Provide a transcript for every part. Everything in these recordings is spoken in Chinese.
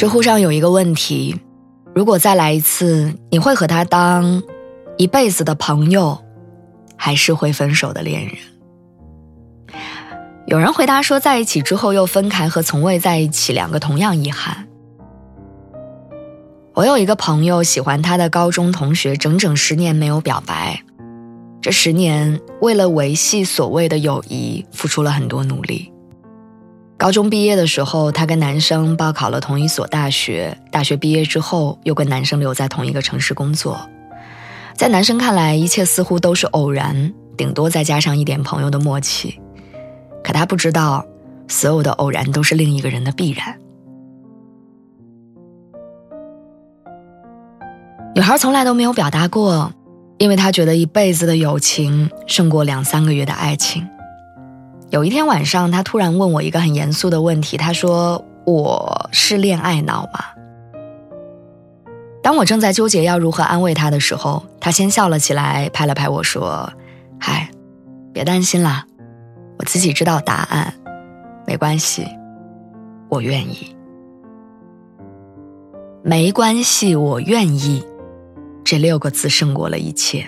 知乎上有一个问题：如果再来一次，你会和他当一辈子的朋友，还是会分手的恋人？有人回答说，在一起之后又分开，和从未在一起两个同样遗憾。我有一个朋友喜欢他的高中同学，整整十年没有表白，这十年为了维系所谓的友谊，付出了很多努力。高中毕业的时候，她跟男生报考了同一所大学。大学毕业之后，又跟男生留在同一个城市工作。在男生看来，一切似乎都是偶然，顶多再加上一点朋友的默契。可他不知道，所有的偶然都是另一个人的必然。女孩从来都没有表达过，因为她觉得一辈子的友情胜过两三个月的爱情。有一天晚上，他突然问我一个很严肃的问题。他说：“我是恋爱脑吗？”当我正在纠结要如何安慰他的时候，他先笑了起来，拍了拍我说：“嗨，别担心啦，我自己知道答案，没关系，我愿意。没关系，我愿意。”这六个字胜过了一切。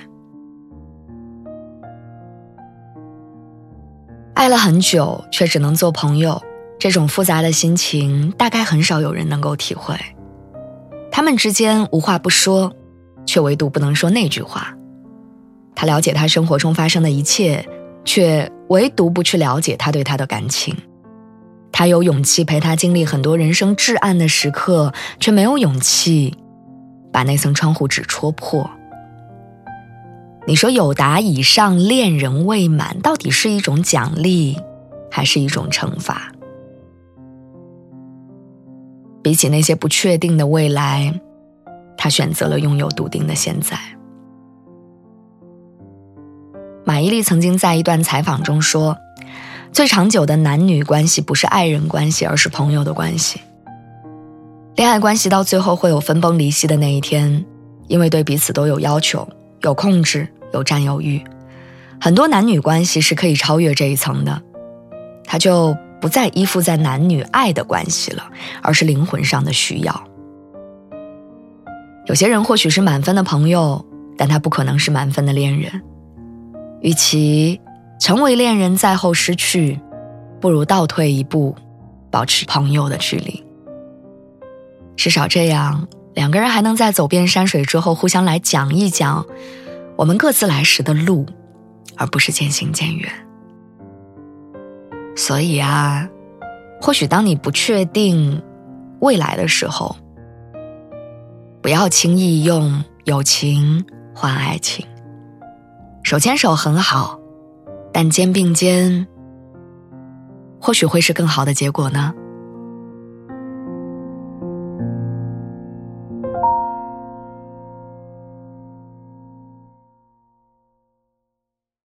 爱了很久，却只能做朋友，这种复杂的心情，大概很少有人能够体会。他们之间无话不说，却唯独不能说那句话。他了解他生活中发生的一切，却唯独不去了解他对他的感情。他有勇气陪他经历很多人生至暗的时刻，却没有勇气把那层窗户纸戳破。你说有达以上恋人未满，到底是一种奖励，还是一种惩罚？比起那些不确定的未来，他选择了拥有笃定的现在。马伊琍曾经在一段采访中说：“最长久的男女关系不是爱人关系，而是朋友的关系。恋爱关系到最后会有分崩离析的那一天，因为对彼此都有要求。”有控制，有占有欲，很多男女关系是可以超越这一层的，他就不再依附在男女爱的关系了，而是灵魂上的需要。有些人或许是满分的朋友，但他不可能是满分的恋人。与其成为恋人再后失去，不如倒退一步，保持朋友的距离。至少这样。两个人还能在走遍山水之后，互相来讲一讲我们各自来时的路，而不是渐行渐远。所以啊，或许当你不确定未来的时候，不要轻易用友情换爱情。手牵手很好，但肩并肩，或许会是更好的结果呢。